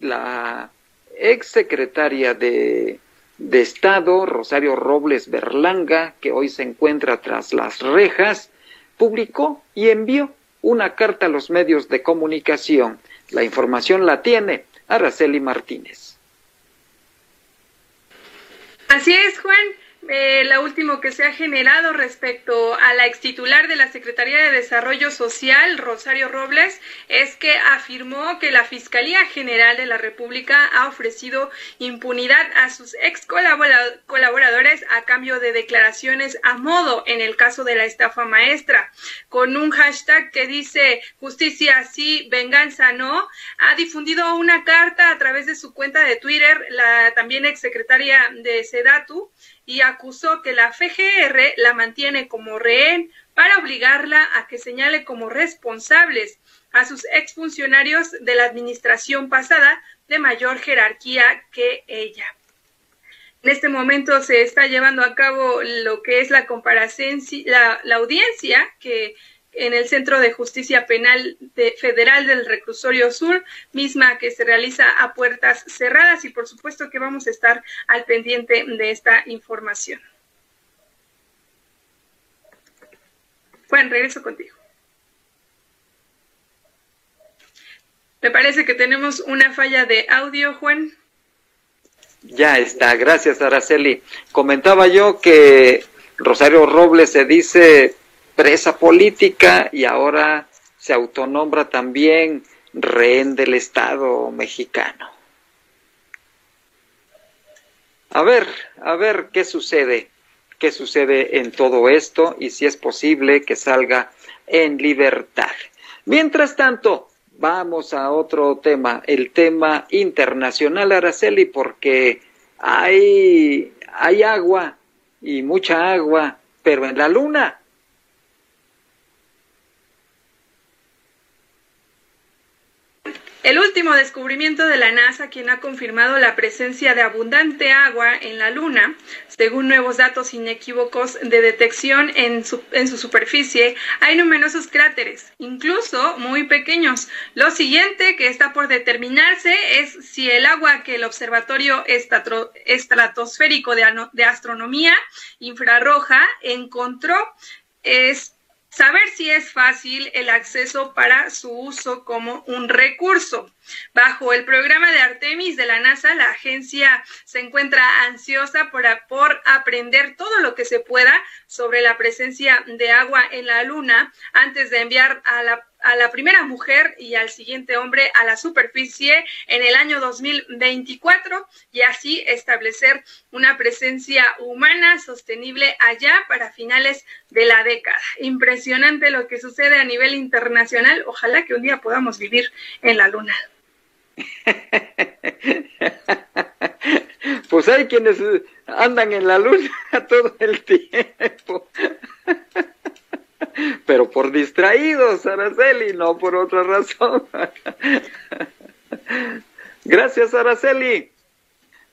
la ex secretaria de, de Estado, Rosario Robles Berlanga, que hoy se encuentra tras las rejas, publicó y envió una carta a los medios de comunicación. La información la tiene Araceli Martínez. Así es, Juan. Eh, lo último que se ha generado respecto a la ex titular de la Secretaría de Desarrollo Social, Rosario Robles, es que afirmó que la Fiscalía General de la República ha ofrecido impunidad a sus ex colaboradores a cambio de declaraciones a modo en el caso de la estafa maestra. Con un hashtag que dice justicia sí, venganza no, ha difundido una carta a través de su cuenta de Twitter, la también exsecretaria de Sedatu, y acusó que la FGR la mantiene como rehén para obligarla a que señale como responsables a sus exfuncionarios de la administración pasada de mayor jerarquía que ella. En este momento se está llevando a cabo lo que es la comparación, la, la audiencia que en el Centro de Justicia Penal Federal del Reclusorio Sur, misma que se realiza a puertas cerradas y por supuesto que vamos a estar al pendiente de esta información. Juan, regreso contigo. Me parece que tenemos una falla de audio, Juan. Ya está, gracias Araceli. Comentaba yo que Rosario Robles se dice presa política y ahora se autonombra también rehén del Estado mexicano. A ver, a ver qué sucede, qué sucede en todo esto y si es posible que salga en libertad. Mientras tanto, vamos a otro tema, el tema internacional, Araceli, porque hay, hay agua y mucha agua, pero en la luna El último descubrimiento de la NASA, quien ha confirmado la presencia de abundante agua en la Luna, según nuevos datos inequívocos de detección en su, superficie, hay numerosos cráteres, incluso muy pequeños. Lo siguiente que está por determinarse es si el agua que el Observatorio Estratosférico de Astronomía Infrarroja encontró es Saber si es fácil el acceso para su uso como un recurso. Bajo el programa de Artemis de la NASA, la agencia se encuentra ansiosa por, por, aprender todo lo que se pueda sobre la presencia de agua en la Luna antes de enviar a la a la primera mujer y al siguiente hombre a la superficie en el año 2024 y así establecer una presencia humana sostenible allá para finales de la década. Impresionante lo que sucede a nivel internacional. Ojalá que un día podamos vivir en la luna. [laughs] Pues hay quienes andan en la luna [laughs] todo el tiempo pero por distraídos, Araceli, no por otra razón. Gracias, Araceli.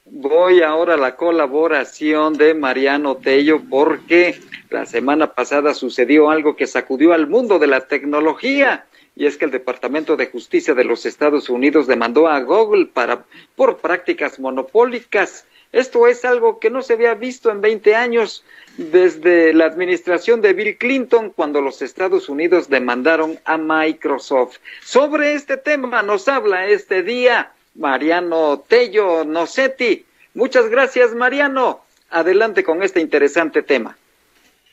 Voy ahora a la colaboración de Mariano Tello porque la semana pasada sucedió algo que sacudió al mundo de la tecnología y es que el Departamento de Justicia de los Estados Unidos demandó a Google para por prácticas monopólicas esto es algo que no se había visto en 20 años desde la administración de Bill Clinton cuando los Estados Unidos demandaron a Microsoft. Sobre este tema nos habla este día Mariano Tello Nocetti. Muchas gracias, Mariano. Adelante con este interesante tema.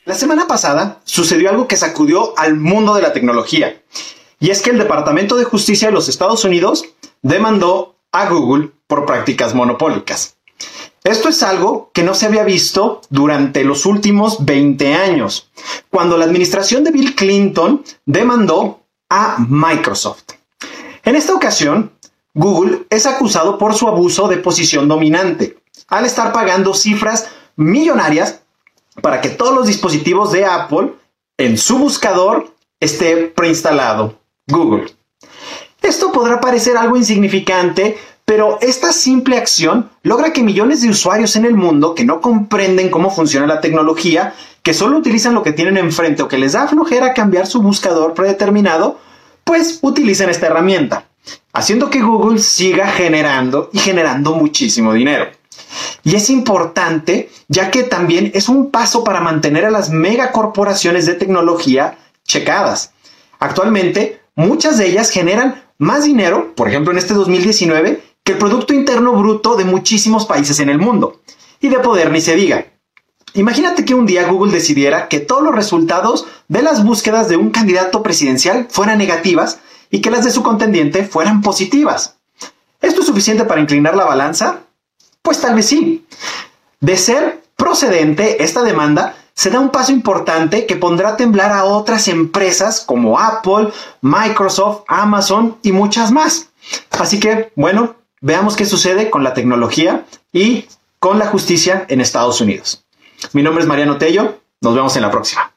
La semana pasada sucedió algo que sacudió al mundo de la tecnología. Y es que el Departamento de Justicia de los Estados Unidos demandó a Google por prácticas monopólicas. Esto es algo que no se había visto durante los últimos 20 años, cuando la administración de Bill Clinton demandó a Microsoft. En esta ocasión, Google es acusado por su abuso de posición dominante, al estar pagando cifras millonarias para que todos los dispositivos de Apple en su buscador esté preinstalado Google. Esto podrá parecer algo insignificante pero esta simple acción logra que millones de usuarios en el mundo que no comprenden cómo funciona la tecnología, que solo utilizan lo que tienen enfrente o que les da flojera cambiar su buscador predeterminado, pues utilicen esta herramienta, haciendo que Google siga generando y generando muchísimo dinero. Y es importante ya que también es un paso para mantener a las megacorporaciones de tecnología checadas. Actualmente, muchas de ellas generan más dinero, por ejemplo en este 2019, que el Producto Interno Bruto de muchísimos países en el mundo. Y de poder ni se diga. Imagínate que un día Google decidiera que todos los resultados de las búsquedas de un candidato presidencial fueran negativas y que las de su contendiente fueran positivas. ¿Esto es suficiente para inclinar la balanza? Pues tal vez sí. De ser procedente esta demanda, se da un paso importante que pondrá a temblar a otras empresas como Apple, Microsoft, Amazon y muchas más. Así que, bueno, veamos qué sucede con la tecnología y con la justicia en Estados Unidos. Mi nombre es Mariano Tello, nos vemos en la próxima.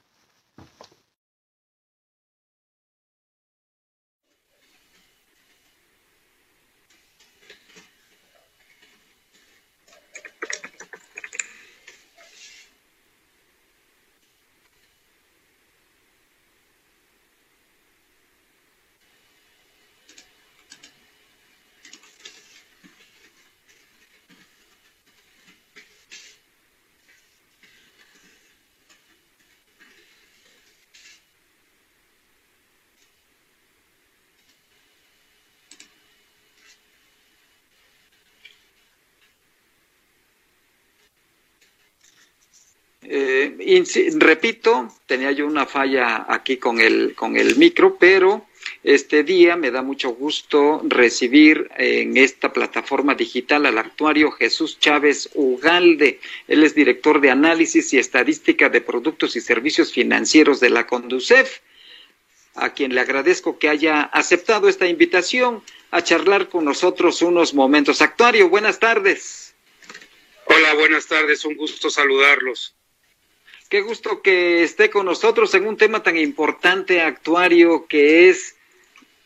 Repito, tenía yo una falla aquí con el, con el micro, pero este día me da mucho gusto recibir en esta plataforma digital al actuario Jesús Chávez Ugalde. Él es director de análisis y estadística de productos y servicios financieros de la Conducef, a quien le agradezco que haya aceptado esta invitación a charlar con nosotros unos momentos. Actuario, buenas tardes. Hola, buenas tardes, un gusto saludarlos. Qué gusto que esté con nosotros en un tema tan importante, actuario, que es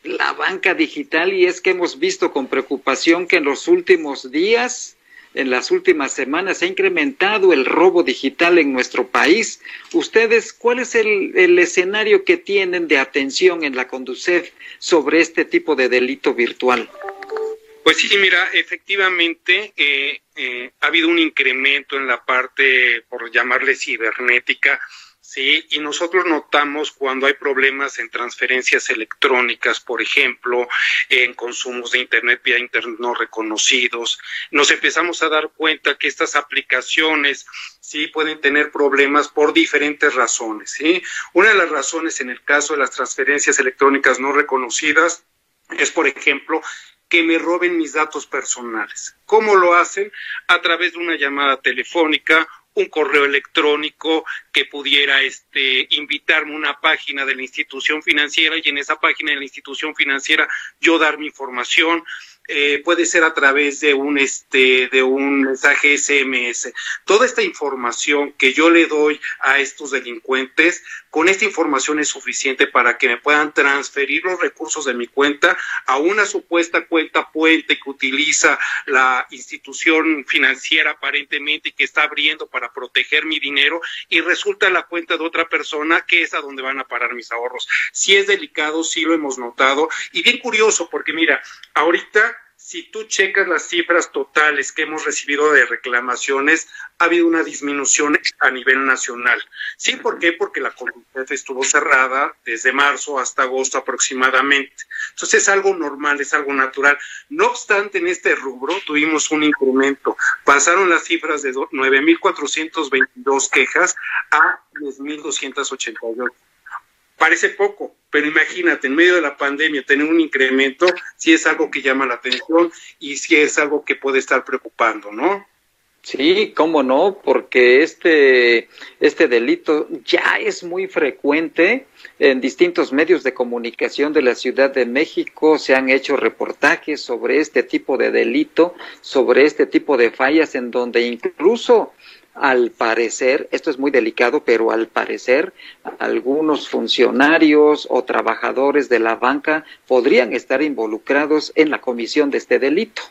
la banca digital y es que hemos visto con preocupación que en los últimos días, en las últimas semanas, se ha incrementado el robo digital en nuestro país. Ustedes, ¿cuál es el, el escenario que tienen de atención en la Conducef sobre este tipo de delito virtual? Pues sí, mira, efectivamente eh, eh, ha habido un incremento en la parte, por llamarle cibernética, sí, y nosotros notamos cuando hay problemas en transferencias electrónicas, por ejemplo, en consumos de Internet vía Internet no reconocidos, nos empezamos a dar cuenta que estas aplicaciones sí pueden tener problemas por diferentes razones, sí. Una de las razones en el caso de las transferencias electrónicas no reconocidas es, por ejemplo, que me roben mis datos personales. ¿Cómo lo hacen? A través de una llamada telefónica, un correo electrónico que pudiera este, invitarme a una página de la institución financiera y en esa página de la institución financiera yo dar mi información, eh, puede ser a través de un este de un mensaje SMS. Toda esta información que yo le doy a estos delincuentes, con esta información es suficiente para que me puedan transferir los recursos de mi cuenta a una supuesta cuenta puente que utiliza la institución financiera aparentemente que está abriendo para proteger mi dinero y resulta la cuenta de otra persona que es a donde van a parar mis ahorros. Si es delicado, sí lo hemos notado y bien curioso porque mira, ahorita si tú checas las cifras totales que hemos recibido de reclamaciones, ha habido una disminución a nivel nacional. ¿Sí? ¿Por qué? Porque la comunidad estuvo cerrada desde marzo hasta agosto aproximadamente. Entonces es algo normal, es algo natural. No obstante, en este rubro tuvimos un incremento. Pasaron las cifras de 9.422 quejas a 10.288. Parece poco, pero imagínate, en medio de la pandemia, tener un incremento, sí es algo que llama la atención y sí es algo que puede estar preocupando, ¿no? Sí, cómo no, porque este, este delito ya es muy frecuente en distintos medios de comunicación de la Ciudad de México. Se han hecho reportajes sobre este tipo de delito, sobre este tipo de fallas, en donde incluso al parecer, esto es muy delicado, pero al parecer algunos funcionarios o trabajadores de la banca podrían estar involucrados en la comisión de este delito.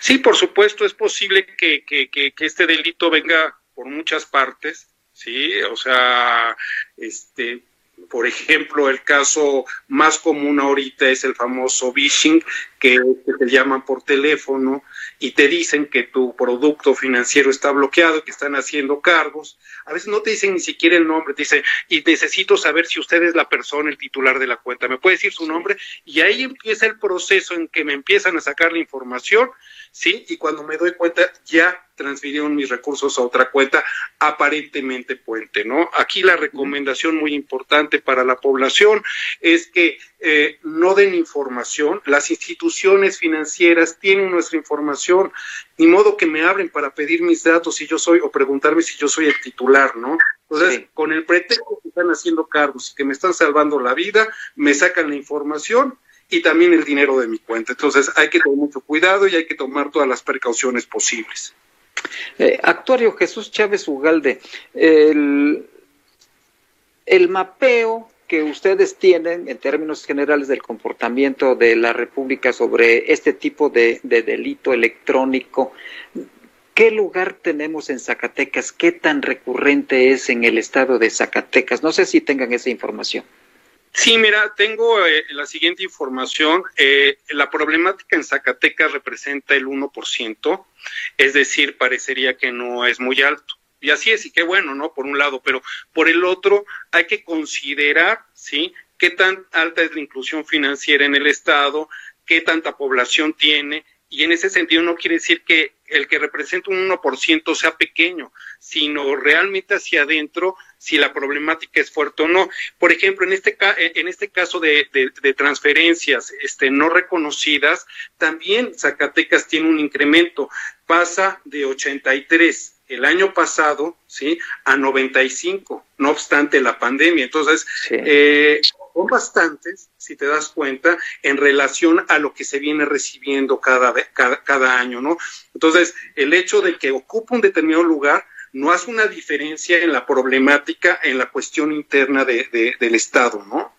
Sí, por supuesto, es posible que, que, que, este delito venga por muchas partes, sí, o sea, este, por ejemplo, el caso más común ahorita es el famoso phishing, que, te llaman por teléfono y te dicen que tu producto financiero está bloqueado, que están haciendo cargos. A veces no te dicen ni siquiera el nombre, te dicen, y necesito saber si usted es la persona, el titular de la cuenta. ¿Me puede decir su nombre? Y ahí empieza el proceso en que me empiezan a sacar la información, ¿sí? Y cuando me doy cuenta, ya transfirieron mis recursos a otra cuenta, aparentemente puente, ¿no? Aquí la recomendación muy importante para la población es que eh, no den información, las instituciones financieras tienen nuestra información, ni modo que me abren para pedir mis datos si yo soy, o preguntarme si yo soy el titular, ¿no? Entonces, con el pretexto que están haciendo cargos y que me están salvando la vida, me sacan la información y también el dinero de mi cuenta. Entonces, hay que tener mucho cuidado y hay que tomar todas las precauciones posibles. Eh, actuario Jesús Chávez Ugalde, el, mapeo que ustedes tienen en términos generales del comportamiento de la República sobre este tipo de, delito electrónico, ¿qué lugar tenemos en Zacatecas? ¿Qué tan recurrente es en el estado de Zacatecas? No sé si tengan esa información. Sí, mira, tengo eh, la siguiente información. Eh, la problemática en Zacatecas representa el 1%, es decir, parecería que no es muy alto. Y así es, y qué bueno, ¿no? Por un lado, pero por el otro hay que considerar, ¿sí? ¿Qué tan alta es la inclusión financiera en el Estado? ¿Qué tanta población tiene? Y en ese sentido no quiere decir que el que representa un 1% sea pequeño, sino realmente hacia adentro si la problemática es fuerte o no. Por ejemplo, en este, en este caso de, de, transferencias este, no reconocidas, también Zacatecas tiene un incremento, pasa de 83 el año pasado, ¿sí? A 95, no obstante la pandemia. Entonces, eh, son bastantes, si te das cuenta, en relación a lo que se viene recibiendo cada, cada, año, ¿no? Entonces, el hecho de que ocupa un determinado lugar no hace una diferencia en la problemática, en la cuestión interna de, del Estado, ¿no?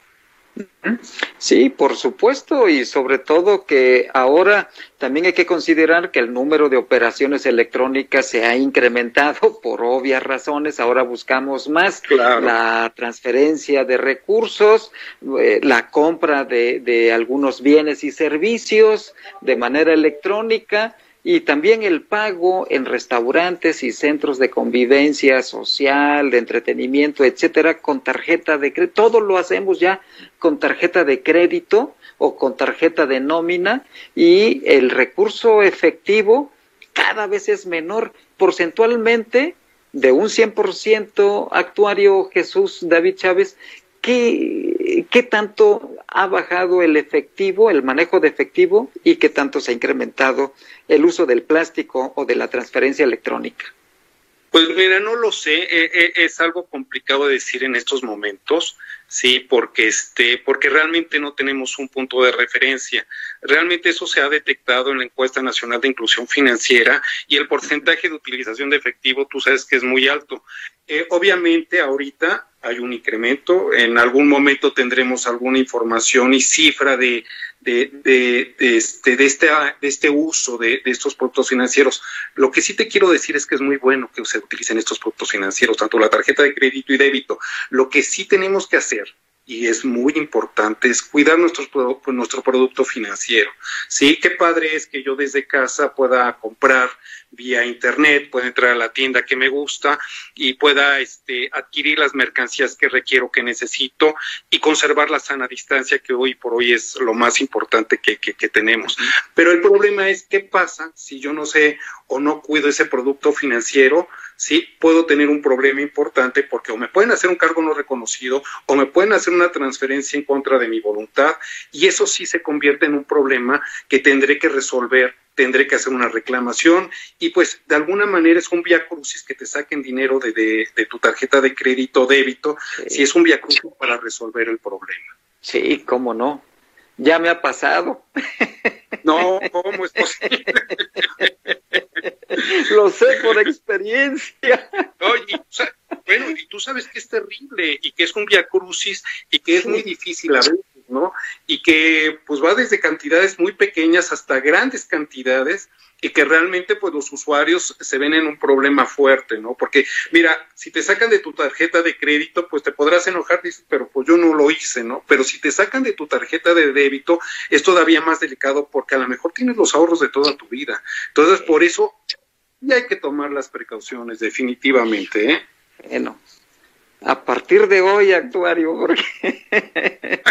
Sí, por supuesto, y sobre todo que ahora también hay que considerar que el número de operaciones electrónicas se ha incrementado [laughs] por obvias razones. Ahora buscamos más la transferencia de recursos, eh, la compra de, de algunos bienes y servicios de manera electrónica y también el pago en restaurantes y centros de convivencia social, de entretenimiento, etcétera, con tarjeta de crédito. Todo lo hacemos ya con tarjeta de crédito o con tarjeta de nómina y el recurso efectivo cada vez es menor porcentualmente de un 100% actuario Jesús David Chávez ¿qué, ¿qué tanto ha bajado el efectivo, el manejo de efectivo y qué tanto se ha incrementado el uso del plástico o de la transferencia electrónica? Pues mira, no lo sé, eh, eh, es algo complicado de decir en estos momentos, sí, porque este, porque realmente no tenemos un punto de referencia. Realmente eso se ha detectado en la encuesta nacional de inclusión financiera y el porcentaje de utilización de efectivo, tú sabes que es muy alto. Eh, obviamente ahorita hay un incremento, en algún momento tendremos alguna información y cifra de, de, este, de, este, de este uso de, de, estos productos financieros. Lo que sí te quiero decir es que es muy bueno que se utilicen estos productos financieros, tanto la tarjeta de crédito y débito. Lo que sí tenemos que hacer y es muy importante es cuidar nuestro, nuestro producto financiero. Sí, qué padre es que yo desde casa pueda comprar vía internet, pueda entrar a la tienda que me gusta y pueda este, adquirir las mercancías que requiero, que necesito y conservar la sana distancia que hoy por hoy es lo más importante que, que, que tenemos. Pero el problema es qué pasa si yo no sé o no cuido ese producto financiero, sí puedo tener un problema importante porque o me pueden hacer un cargo no reconocido o me pueden hacer una transferencia en contra de mi voluntad y eso sí se convierte en un problema que tendré que resolver tendré que hacer una reclamación y pues de alguna manera es un vía crucis que te saquen dinero de, de, de tu tarjeta de crédito o débito si es un vía crucis para resolver el problema. Sí, cómo no. Ya me ha pasado. No, ¿cómo es posible? [laughs] Lo sé por experiencia. Oye, bueno, y tú sabes que es terrible y que es un via crucis y que es muy difícil a veces, ¿no? Y que pues va desde cantidades muy pequeñas hasta grandes cantidades y que realmente pues los usuarios se ven en un problema fuerte, ¿no? Porque mira, si te sacan de tu tarjeta de crédito, pues te podrás enojar, dices, pero pues yo no lo hice, ¿no? Pero si te sacan de tu tarjeta de débito, es todavía más delicado porque a lo mejor tienes los ahorros de toda tu vida. Entonces, por eso ya hay que tomar las precauciones definitivamente, ¿eh? Bueno. A partir de hoy, actuario, porque [laughs]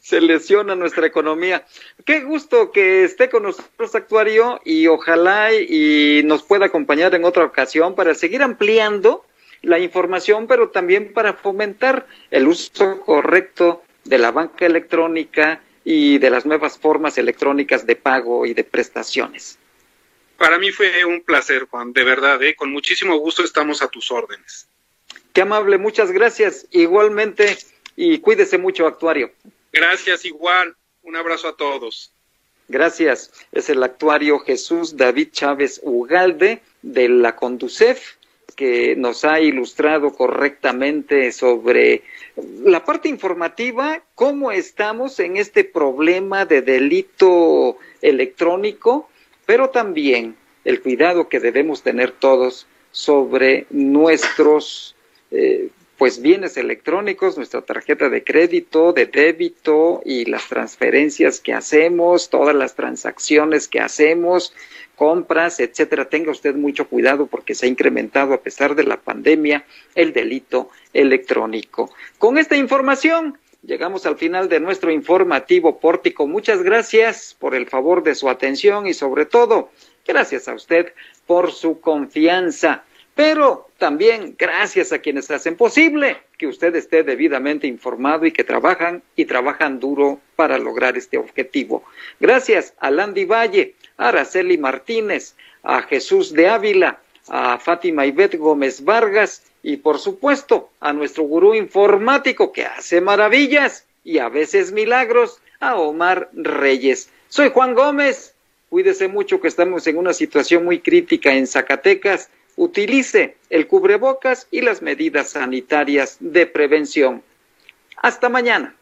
se lesiona nuestra economía. Qué gusto que esté con nosotros, actuario, y ojalá y nos pueda acompañar en otra ocasión para seguir ampliando la información, pero también para fomentar el uso correcto de la banca electrónica y de las nuevas formas electrónicas de pago y de prestaciones. Para mí fue un placer, Juan, de verdad, ¿eh? con muchísimo gusto estamos a tus órdenes. Qué amable, muchas gracias. Igualmente, y cuídese mucho, actuario. Gracias, igual. Un abrazo a todos. Gracias. Es el actuario Jesús David Chávez Ugalde de la Conducef que nos ha ilustrado correctamente sobre la parte informativa, cómo estamos en este problema de delito electrónico, pero también el cuidado que debemos tener todos sobre nuestros eh, pues bienes electrónicos, nuestra tarjeta de crédito, de débito y las transferencias que hacemos, todas las transacciones que hacemos, compras, etcétera. Tenga usted mucho cuidado porque se ha incrementado a pesar de la pandemia el delito electrónico. Con esta información llegamos al final de nuestro informativo pórtico. Muchas gracias por el favor de su atención y sobre todo, gracias a usted por su confianza pero también gracias a quienes hacen posible que usted esté debidamente informado y que trabajan y trabajan duro para lograr este objetivo. Gracias a Landy Valle, a Araceli Martínez, a Jesús de Ávila, a Fátima Ivette Gómez Vargas y por supuesto a nuestro gurú informático que hace maravillas y a veces milagros, a Omar Reyes. Soy Juan Gómez, cuídese mucho que estamos en una situación muy crítica en Zacatecas, utilice el cubrebocas y las medidas sanitarias de prevención. Hasta mañana.